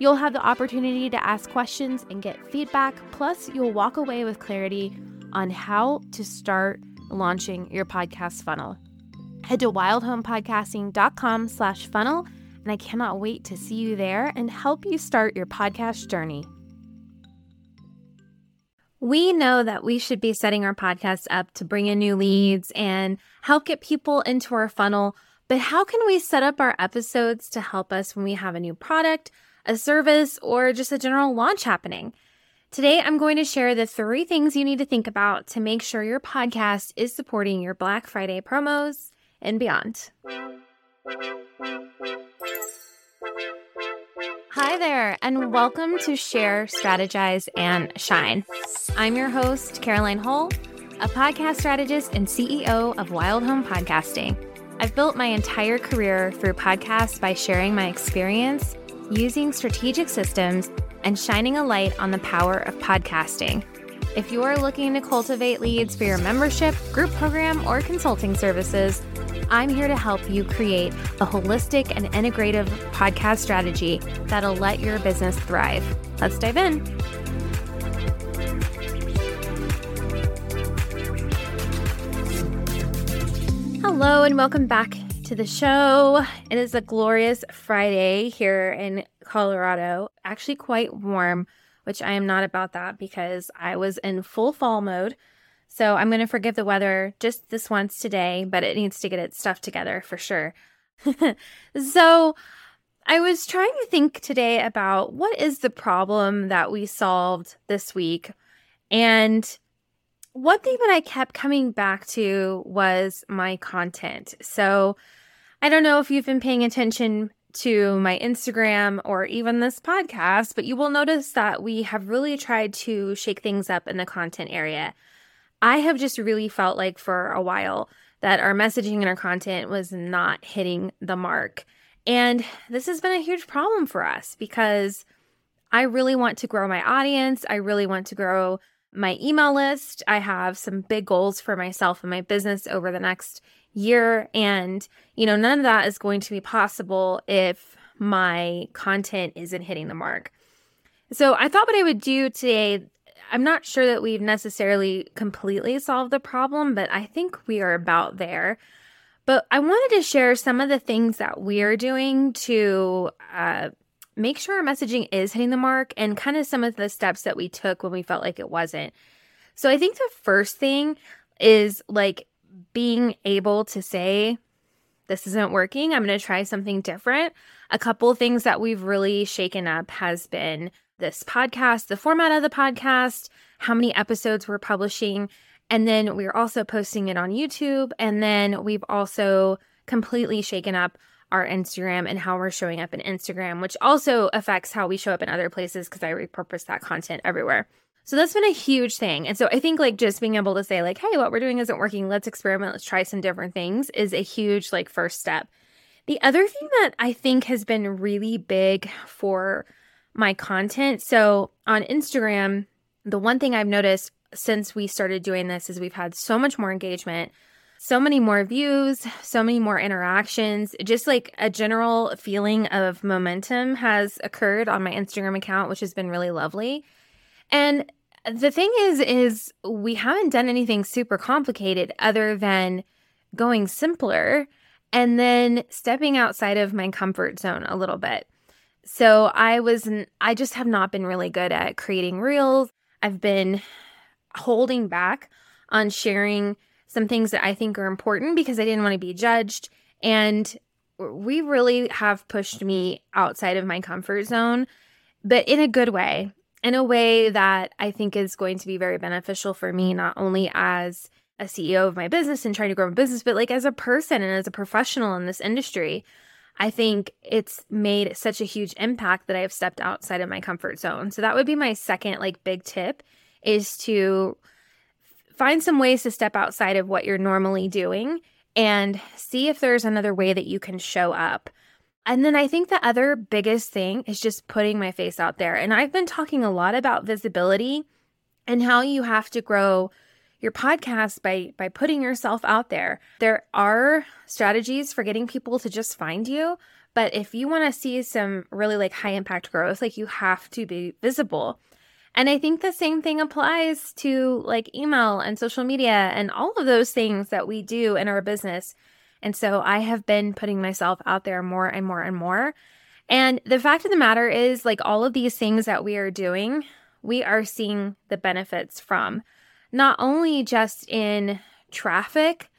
You'll have the opportunity to ask questions and get feedback, plus, you'll walk away with clarity on how to start launching your podcast funnel. Head to wildhomepodcasting.com slash funnel, and I cannot wait to see you there and help you start your podcast journey. We know that we should be setting our podcast up to bring in new leads and help get people into our funnel. But how can we set up our episodes to help us when we have a new product, a service, or just a general launch happening. Today, I'm going to share the three things you need to think about to make sure your podcast is supporting your Black Friday promos and beyond. Hi there, and welcome to Share, Strategize, and Shine. I'm your host, Caroline Hull, a podcast strategist and CEO of Wild Home Podcasting. I've built my entire career through podcasts by sharing my experience using strategic systems, and shining a light on the power of podcasting. If you are looking to cultivate leads for your membership, group program, or consulting services, I'm here to help you create a holistic and integrative podcast strategy that'll let your business thrive. Let's dive in. Hello, and welcome back to the show. It is a glorious Friday here in Colorado, actually quite warm, which I am not about that because I was in full fall mode. So I'm going to forgive the weather just this once today, but it needs to get its stuff together for sure. so I was trying to think today about what is the problem that we solved this week. And one thing that I kept coming back to was my content. So I don't know if you've been paying attention to my Instagram or even this podcast, but you will notice that we have really tried to shake things up in the content area. I have just really felt like for a while that our messaging and our content was not hitting the mark. And this has been a huge problem for us because I really want to grow my audience. I really want to grow my email list. I have some big goals for myself and my business over the next year. And, you know, none of that is going to be possible if my content isn't hitting the mark. So I thought what I would do today, I'm not sure that we've necessarily completely solved the problem, but I think we are about there. But I wanted to share some of the things that we're doing to uh, make sure our messaging is hitting the mark and kind of some of the steps that we took when we felt like it wasn't. So I think the first thing is like being able to say, this isn't working. I'm going to try something different. A couple things that we've really shaken up has been this podcast, the format of the podcast, how many episodes we're publishing. And then we're also posting it on YouTube. And then we've also completely shaken up our Instagram and how we're showing up in Instagram, which also affects how we show up in other places because I repurpose that content everywhere. So that's been a huge thing. And so I think like just being able to say like, hey, what we're doing isn't working. Let's experiment. Let's try some different things is a huge like first step. The other thing that I think has been really big for my content. So on Instagram, the one thing I've noticed since we started doing this is we've had so much more engagement, so many more views, so many more interactions. Just like a general feeling of momentum has occurred on my Instagram account, which has been really lovely. And the thing is is we haven't done anything super complicated other than going simpler and then stepping outside of my comfort zone a little bit. So I was I just have not been really good at creating reels. I've been holding back on sharing some things that I think are important because I didn't want to be judged and we really have pushed me outside of my comfort zone, but in a good way in a way that I think is going to be very beneficial for me, not only as a CEO of my business and trying to grow my business, but like as a person and as a professional in this industry. I think it's made such a huge impact that I've stepped outside of my comfort zone. So that would be my second like big tip is to find some ways to step outside of what you're normally doing and see if there's another way that you can show up. And then I think the other biggest thing is just putting my face out there. And I've been talking a lot about visibility and how you have to grow your podcast by by putting yourself out there. There are strategies for getting people to just find you, but if you want to see some really like high impact growth, like you have to be visible. And I think the same thing applies to like email and social media and all of those things that we do in our business. And so I have been putting myself out there more and more and more. And the fact of the matter is, like all of these things that we are doing, we are seeing the benefits from not only just in traffic,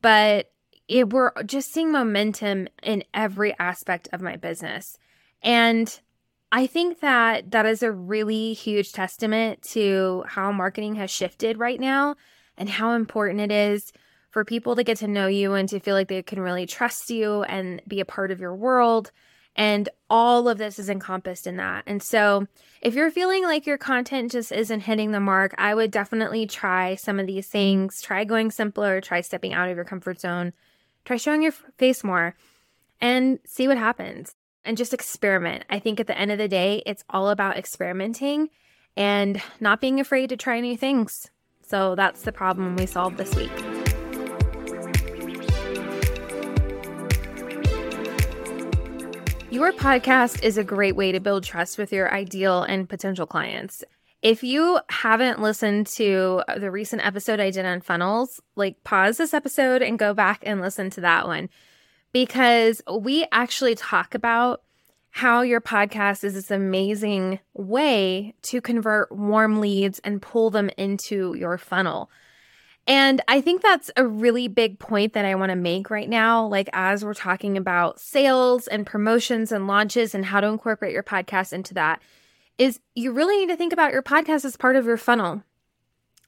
but it, we're just seeing momentum in every aspect of my business. And I think that that is a really huge testament to how marketing has shifted right now and how important it is for people to get to know you and to feel like they can really trust you and be a part of your world. And all of this is encompassed in that. And so, if you're feeling like your content just isn't hitting the mark, I would definitely try some of these things. Try going simpler, try stepping out of your comfort zone, try showing your face more, and see what happens and just experiment. I think at the end of the day, it's all about experimenting and not being afraid to try new things. So that's the problem we solved this week. Your podcast is a great way to build trust with your ideal and potential clients. If you haven't listened to the recent episode I did on funnels, like pause this episode and go back and listen to that one because we actually talk about how your podcast is this amazing way to convert warm leads and pull them into your funnel. And I think that's a really big point that I want to make right now. Like, as we're talking about sales and promotions and launches and how to incorporate your podcast into that, is you really need to think about your podcast as part of your funnel.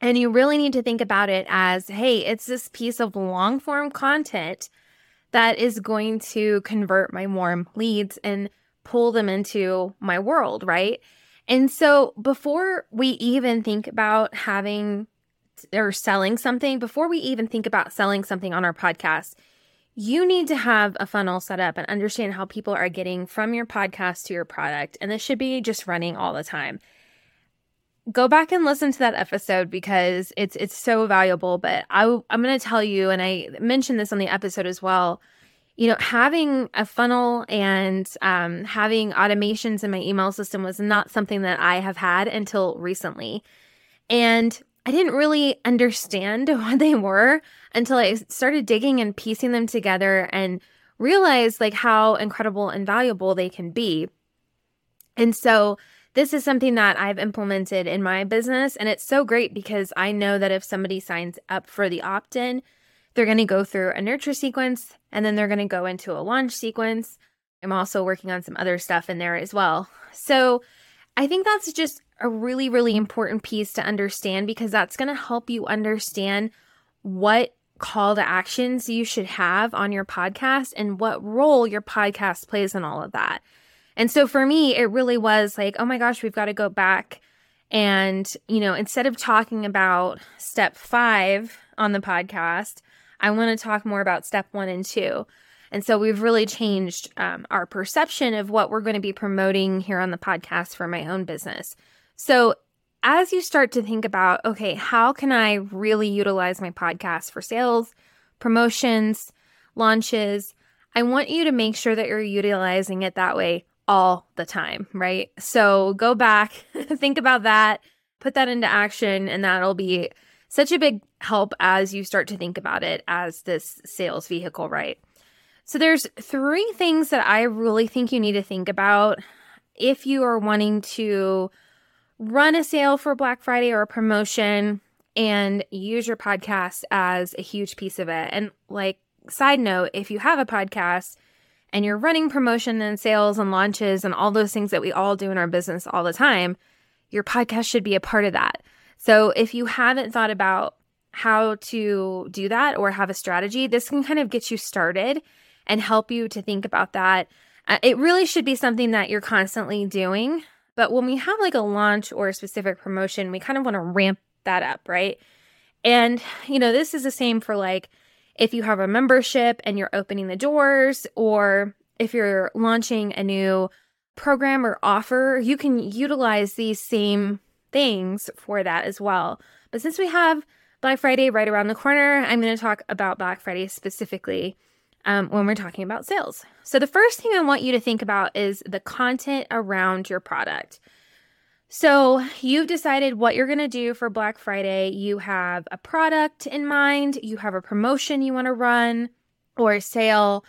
And you really need to think about it as hey, it's this piece of long form content that is going to convert my warm leads and pull them into my world, right? And so before we even think about having or selling something, before we even think about selling something on our podcast, you need to have a funnel set up and understand how people are getting from your podcast to your product. And this should be just running all the time. Go back and listen to that episode because it's it's so valuable. But I, I'm going to tell you, and I mentioned this on the episode as well you know, having a funnel and um, having automations in my email system was not something that I have had until recently. And I didn't really understand what they were until I started digging and piecing them together and realized like how incredible and valuable they can be. And so this is something that I've implemented in my business and it's so great because I know that if somebody signs up for the opt-in, they're going to go through a nurture sequence and then they're going to go into a launch sequence. I'm also working on some other stuff in there as well. So I think that's just a really, really important piece to understand because that's going to help you understand what call to actions you should have on your podcast and what role your podcast plays in all of that. And so for me, it really was like, oh my gosh, we've got to go back. And, you know, instead of talking about step five on the podcast, I want to talk more about step one and two. And so we've really changed um, our perception of what we're going to be promoting here on the podcast for my own business. So as you start to think about, okay, how can I really utilize my podcast for sales, promotions, launches? I want you to make sure that you're utilizing it that way all the time, right? So go back, think about that, put that into action, and that'll be such a big help as you start to think about it as this sales vehicle, right? So there's three things that I really think you need to think about if you are wanting to run a sale for Black Friday or a promotion and use your podcast as a huge piece of it. And like side note, if you have a podcast and you're running promotion and sales and launches and all those things that we all do in our business all the time, your podcast should be a part of that. So if you haven't thought about how to do that or have a strategy, this can kind of get you started and help you to think about that. Uh, it really should be something that you're constantly doing. But when we have like a launch or a specific promotion, we kind of want to ramp that up, right? And, you know, this is the same for like if you have a membership and you're opening the doors, or if you're launching a new program or offer, you can utilize these same things for that as well. But since we have Black Friday right around the corner, I'm going to talk about Black Friday specifically um, when we're talking about sales. So, the first thing I want you to think about is the content around your product. So, you've decided what you're going to do for Black Friday. You have a product in mind, you have a promotion you want to run or a sale.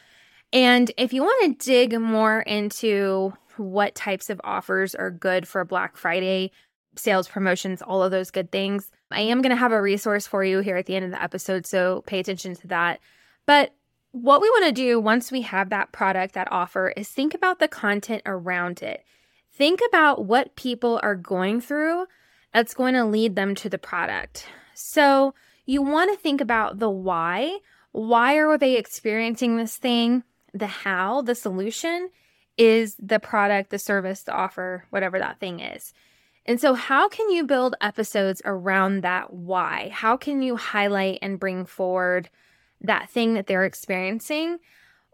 And if you want to dig more into what types of offers are good for Black Friday, sales promotions, all of those good things, I am going to have a resource for you here at the end of the episode. So, pay attention to that. But what we want to do once we have that product, that offer, is think about the content around it. Think about what people are going through that's going to lead them to the product. So you want to think about the why. Why are they experiencing this thing? The how, the solution is the product, the service, the offer, whatever that thing is. And so, how can you build episodes around that why? How can you highlight and bring forward that thing that they're experiencing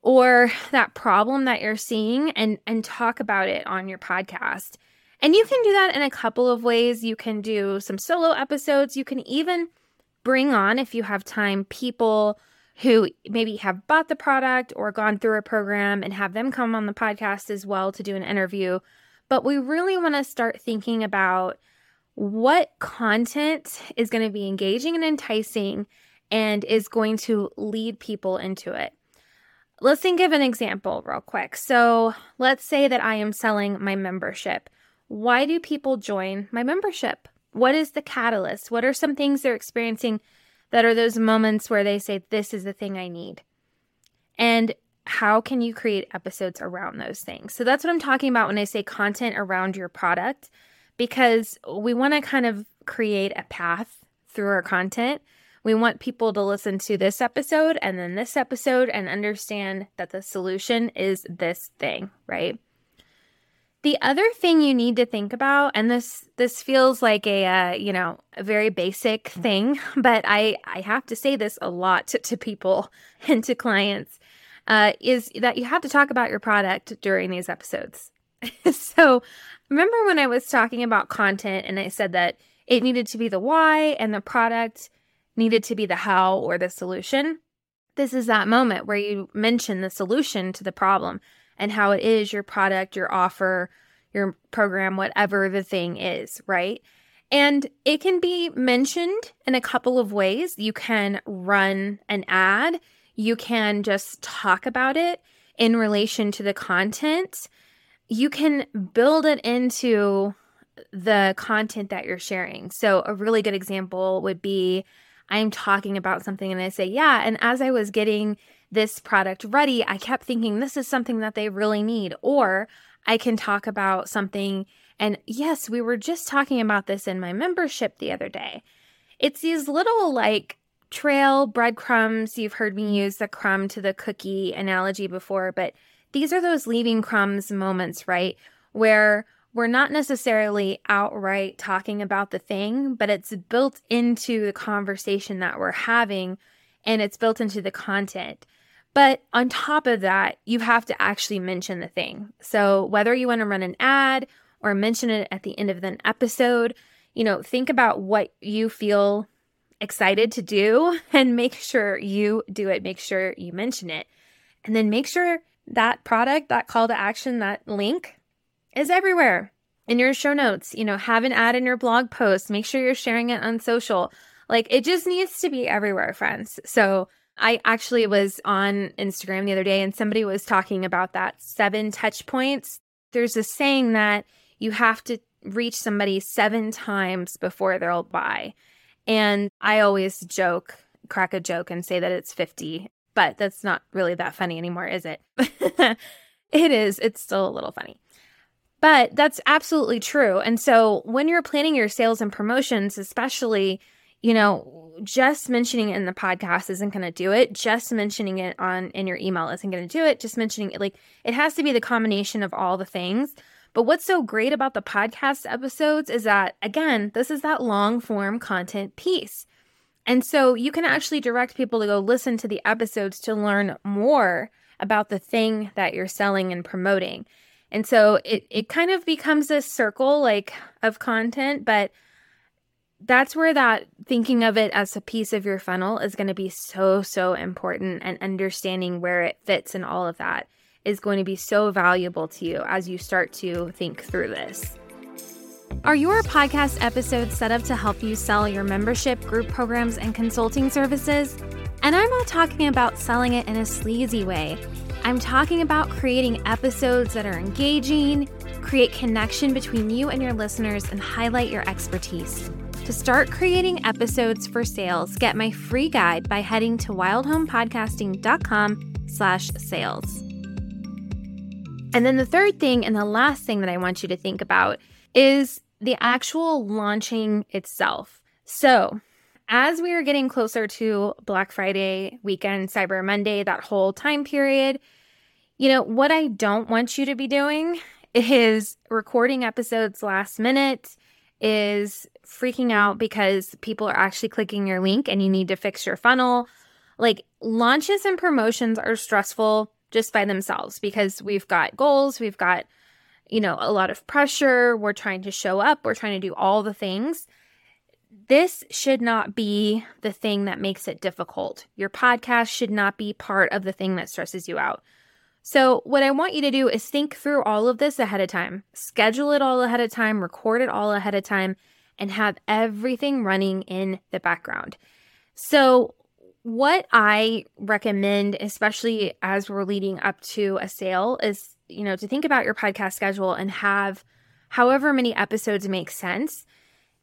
or that problem that you're seeing and and talk about it on your podcast. And you can do that in a couple of ways. You can do some solo episodes. You can even bring on if you have time people who maybe have bought the product or gone through a program and have them come on the podcast as well to do an interview. But we really want to start thinking about what content is going to be engaging and enticing and is going to lead people into it. Let's think of an example real quick. So, let's say that I am selling my membership. Why do people join my membership? What is the catalyst? What are some things they're experiencing that are those moments where they say, This is the thing I need? And how can you create episodes around those things? So, that's what I'm talking about when I say content around your product, because we want to kind of create a path through our content we want people to listen to this episode and then this episode and understand that the solution is this thing, right? The other thing you need to think about, and this this feels like a uh, you know a very basic thing, but I I have to say this a lot to, to people and to clients, uh, is that you have to talk about your product during these episodes. so remember when I was talking about content and I said that it needed to be the why and the product needed to be the how or the solution. This is that moment where you mention the solution to the problem and how it is your product, your offer, your program, whatever the thing is, right? And it can be mentioned in a couple of ways. You can run an ad, you can just talk about it in relation to the content. You can build it into the content that you're sharing. So, a really good example would be I'm talking about something and I say, yeah. And as I was getting this product ready, I kept thinking this is something that they really need. Or I can talk about something. And yes, we were just talking about this in my membership the other day. It's these little like trail breadcrumbs. You've heard me use the crumb to the cookie analogy before, but these are those leaving crumbs moments, right? Where we're not necessarily outright talking about the thing, but it's built into the conversation that we're having and it's built into the content. But on top of that, you have to actually mention the thing. So whether you want to run an ad or mention it at the end of an episode, you know, think about what you feel excited to do and make sure you do it. Make sure you mention it. And then make sure that product, that call to action, that link is everywhere in your show notes. You know, have an ad in your blog post. Make sure you're sharing it on social. Like it just needs to be everywhere, friends. So I actually was on Instagram the other day and somebody was talking about that seven touch points. There's a saying that you have to reach somebody seven times before they'll buy. And I always joke, crack a joke and say that it's 50, but that's not really that funny anymore, is it? it is. It's still a little funny. But that's absolutely true. And so when you're planning your sales and promotions, especially, you know, just mentioning it in the podcast isn't going to do it. Just mentioning it on in your email isn't going to do it. Just mentioning it like it has to be the combination of all the things. But what's so great about the podcast episodes is that again, this is that long form content piece. And so you can actually direct people to go listen to the episodes to learn more about the thing that you're selling and promoting. And so it it kind of becomes a circle like of content, but that's where that thinking of it as a piece of your funnel is going to be so so important and understanding where it fits and all of that is going to be so valuable to you as you start to think through this. Are your podcast episodes set up to help you sell your membership, group programs, and consulting services? And I'm not talking about selling it in a sleazy way. I'm talking about creating episodes that are engaging, create connection between you and your listeners, and highlight your expertise. To start creating episodes for sales, get my free guide by heading to wildhomepodcasting.com slash sales. And then the third thing and the last thing that I want you to think about is the actual launching itself. So, as we are getting closer to Black Friday weekend, Cyber Monday, that whole time period, you know, what I don't want you to be doing is recording episodes last minute, is freaking out because people are actually clicking your link and you need to fix your funnel. Like launches and promotions are stressful just by themselves because we've got goals, we've got, you know, a lot of pressure, we're trying to show up, we're trying to do all the things. This should not be the thing that makes it difficult. Your podcast should not be part of the thing that stresses you out. So, what I want you to do is think through all of this ahead of time, schedule it all ahead of time, record it all ahead of time, and have everything running in the background. So, what I recommend, especially as we're leading up to a sale, is you know to think about your podcast schedule and have however many episodes make sense.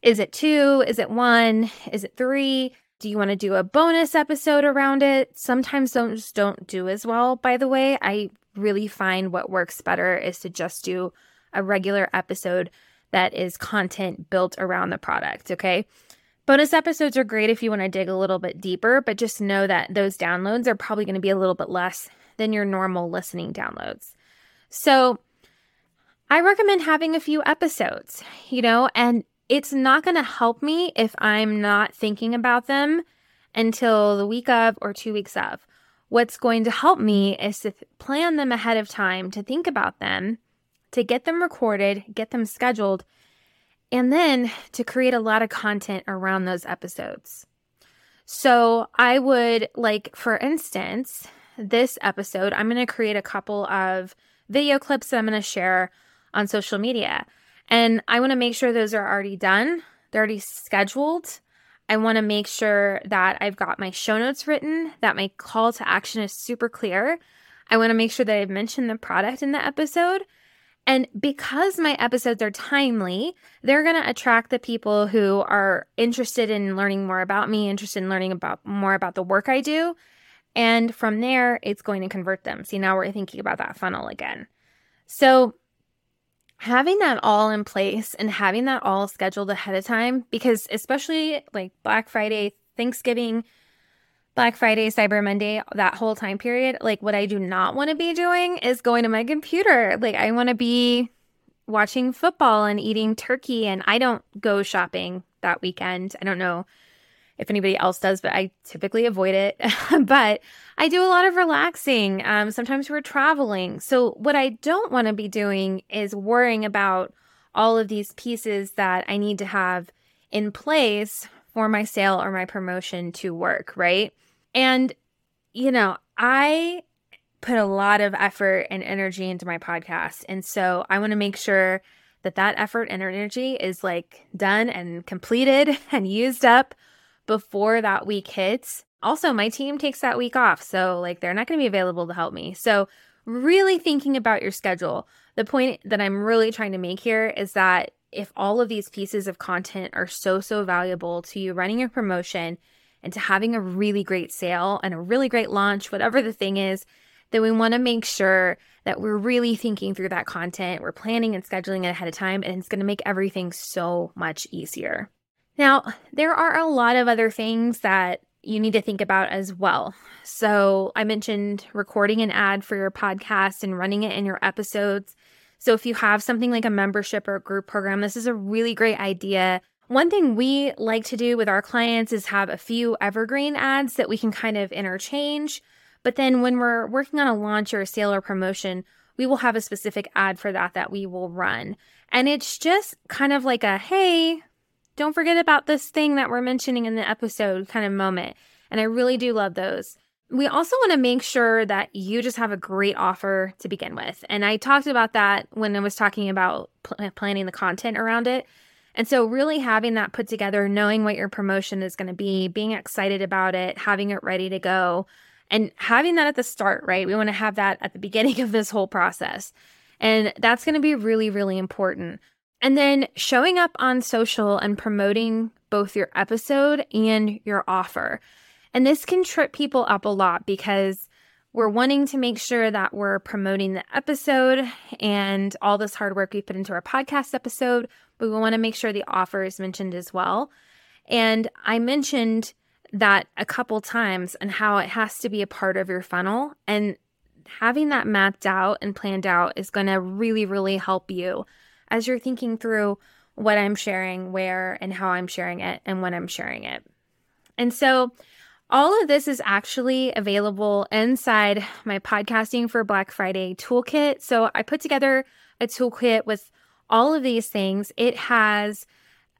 Is it two? Is it one? Is it three? Do you want to do a bonus episode around it? Sometimes those don't do as well, by the way. I really find what works better is to just do a regular episode that is content built around the product, okay? Bonus episodes are great if you want to dig a little bit deeper, but just know that those downloads are probably going to be a little bit less than your normal listening downloads. So, I recommend having a few episodes, you know, and it's not going to help me if I'm not thinking about them until the week of or two weeks of. What's going to help me is to plan them ahead of time, to think about them, to get them recorded, get them scheduled, and then to create a lot of content around those episodes. So I would like, for instance, this episode, I'm going to create a couple of video clips that I'm going to share on social media. And I want to make sure those are already done, they're already scheduled. I want to make sure that I've got my show notes written, that my call to action is super clear. I want to make sure that I've mentioned the product in the episode. And because my episodes are timely, they're going to attract the people who are interested in learning more about me, interested in learning about more about the work I do. And from there, it's going to convert them. See, now we're thinking about that funnel again. So having that all in place and having that all scheduled ahead of time, because especially like Black Friday, Thanksgiving, Black Friday, Cyber Monday, that whole time period, like what I do not want to be doing is going to my computer. Like I want to be watching football and eating turkey, and I don't go shopping that weekend. I don't know if anybody else does, but I typically avoid it. but I do a lot of relaxing. Um, sometimes we're traveling. So, what I don't want to be doing is worrying about all of these pieces that I need to have in place for my sale or my promotion to work, right? And, you know, I put a lot of effort and energy into my podcast. And so I want to make sure that that effort and energy is like done and completed and used up before that week hits. Also, my team takes that week off. So, like, they're not going to be available to help me. So, really thinking about your schedule. The point that I'm really trying to make here is that if all of these pieces of content are so, so valuable to you running your promotion and to having a really great sale and a really great launch, whatever the thing is, then we want to make sure that we're really thinking through that content. We're planning and scheduling it ahead of time, and it's going to make everything so much easier. Now, there are a lot of other things that you need to think about as well. So, I mentioned recording an ad for your podcast and running it in your episodes. So, if you have something like a membership or a group program, this is a really great idea. One thing we like to do with our clients is have a few evergreen ads that we can kind of interchange. But then when we're working on a launch or a sale or promotion, we will have a specific ad for that that we will run. And it's just kind of like a, hey, don't forget about this thing that we're mentioning in the episode kind of moment. And I really do love those. We also want to make sure that you just have a great offer to begin with. And I talked about that when I was talking about pl- uh, planning the content around it. And so, really having that put together, knowing what your promotion is going to be, being excited about it, having it ready to go, and having that at the start, right? We want to have that at the beginning of this whole process. And that's going to be really, really important. And then showing up on social and promoting both your episode and your offer. And this can trip people up a lot because we're wanting to make sure that we're promoting the episode and all this hard work we put into our podcast episode, but we want to make sure the offer is mentioned as well. And I mentioned that a couple times and how it has to be a part of your funnel. And having that mapped out and planned out is going to really, really help you as you're thinking through what I'm sharing, where and how I'm sharing it, and when I'm sharing it. And so, all of this is actually available inside my podcasting for Black Friday toolkit. So, I put together a toolkit with all of these things. It has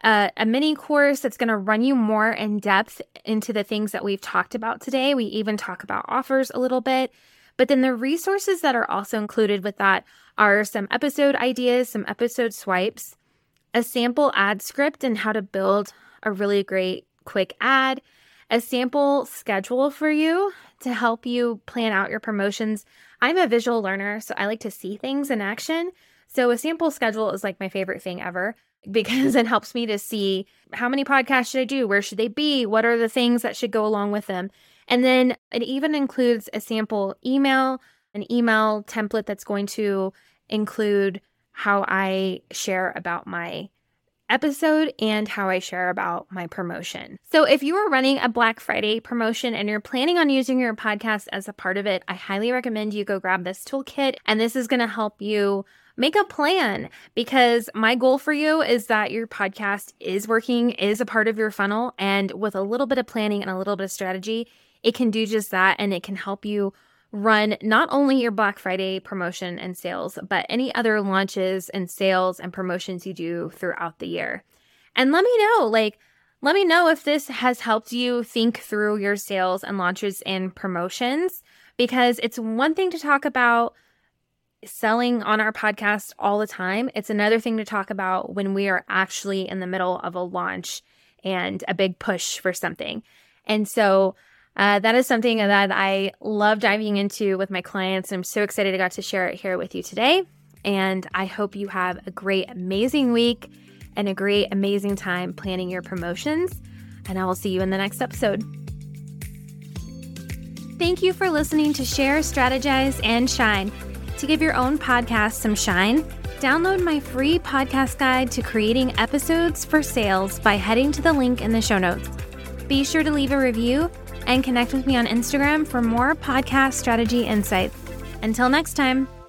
a, a mini course that's going to run you more in depth into the things that we've talked about today. We even talk about offers a little bit. But then the resources that are also included with that are some episode ideas, some episode swipes, a sample ad script, and how to build a really great quick ad, a sample schedule for you to help you plan out your promotions. I'm a visual learner, so I like to see things in action. So a sample schedule is like my favorite thing ever because it helps me to see how many podcasts should I do? Where should they be? What are the things that should go along with them? And then it even includes a sample email, an email template that's going to include how I share about my episode and how I share about my promotion. So, if you are running a Black Friday promotion and you're planning on using your podcast as a part of it, I highly recommend you go grab this toolkit. And this is going to help you make a plan because my goal for you is that your podcast is working, is a part of your funnel. And with a little bit of planning and a little bit of strategy, it can do just that and it can help you run not only your Black Friday promotion and sales, but any other launches and sales and promotions you do throughout the year. And let me know, like, let me know if this has helped you think through your sales and launches and promotions because it's one thing to talk about selling on our podcast all the time. It's another thing to talk about when we are actually in the middle of a launch and a big push for something. And so uh, that is something that I love diving into with my clients. I'm so excited I got to share it here with you today. And I hope you have a great, amazing week and a great, amazing time planning your promotions. And I will see you in the next episode. Thank you for listening to Share, Strategize, and Shine. To give your own podcast some shine, download my free podcast guide to creating episodes for sales by heading to the link in the show notes. Be sure to leave a review and connect with me on Instagram for more podcast strategy insights. Until next time.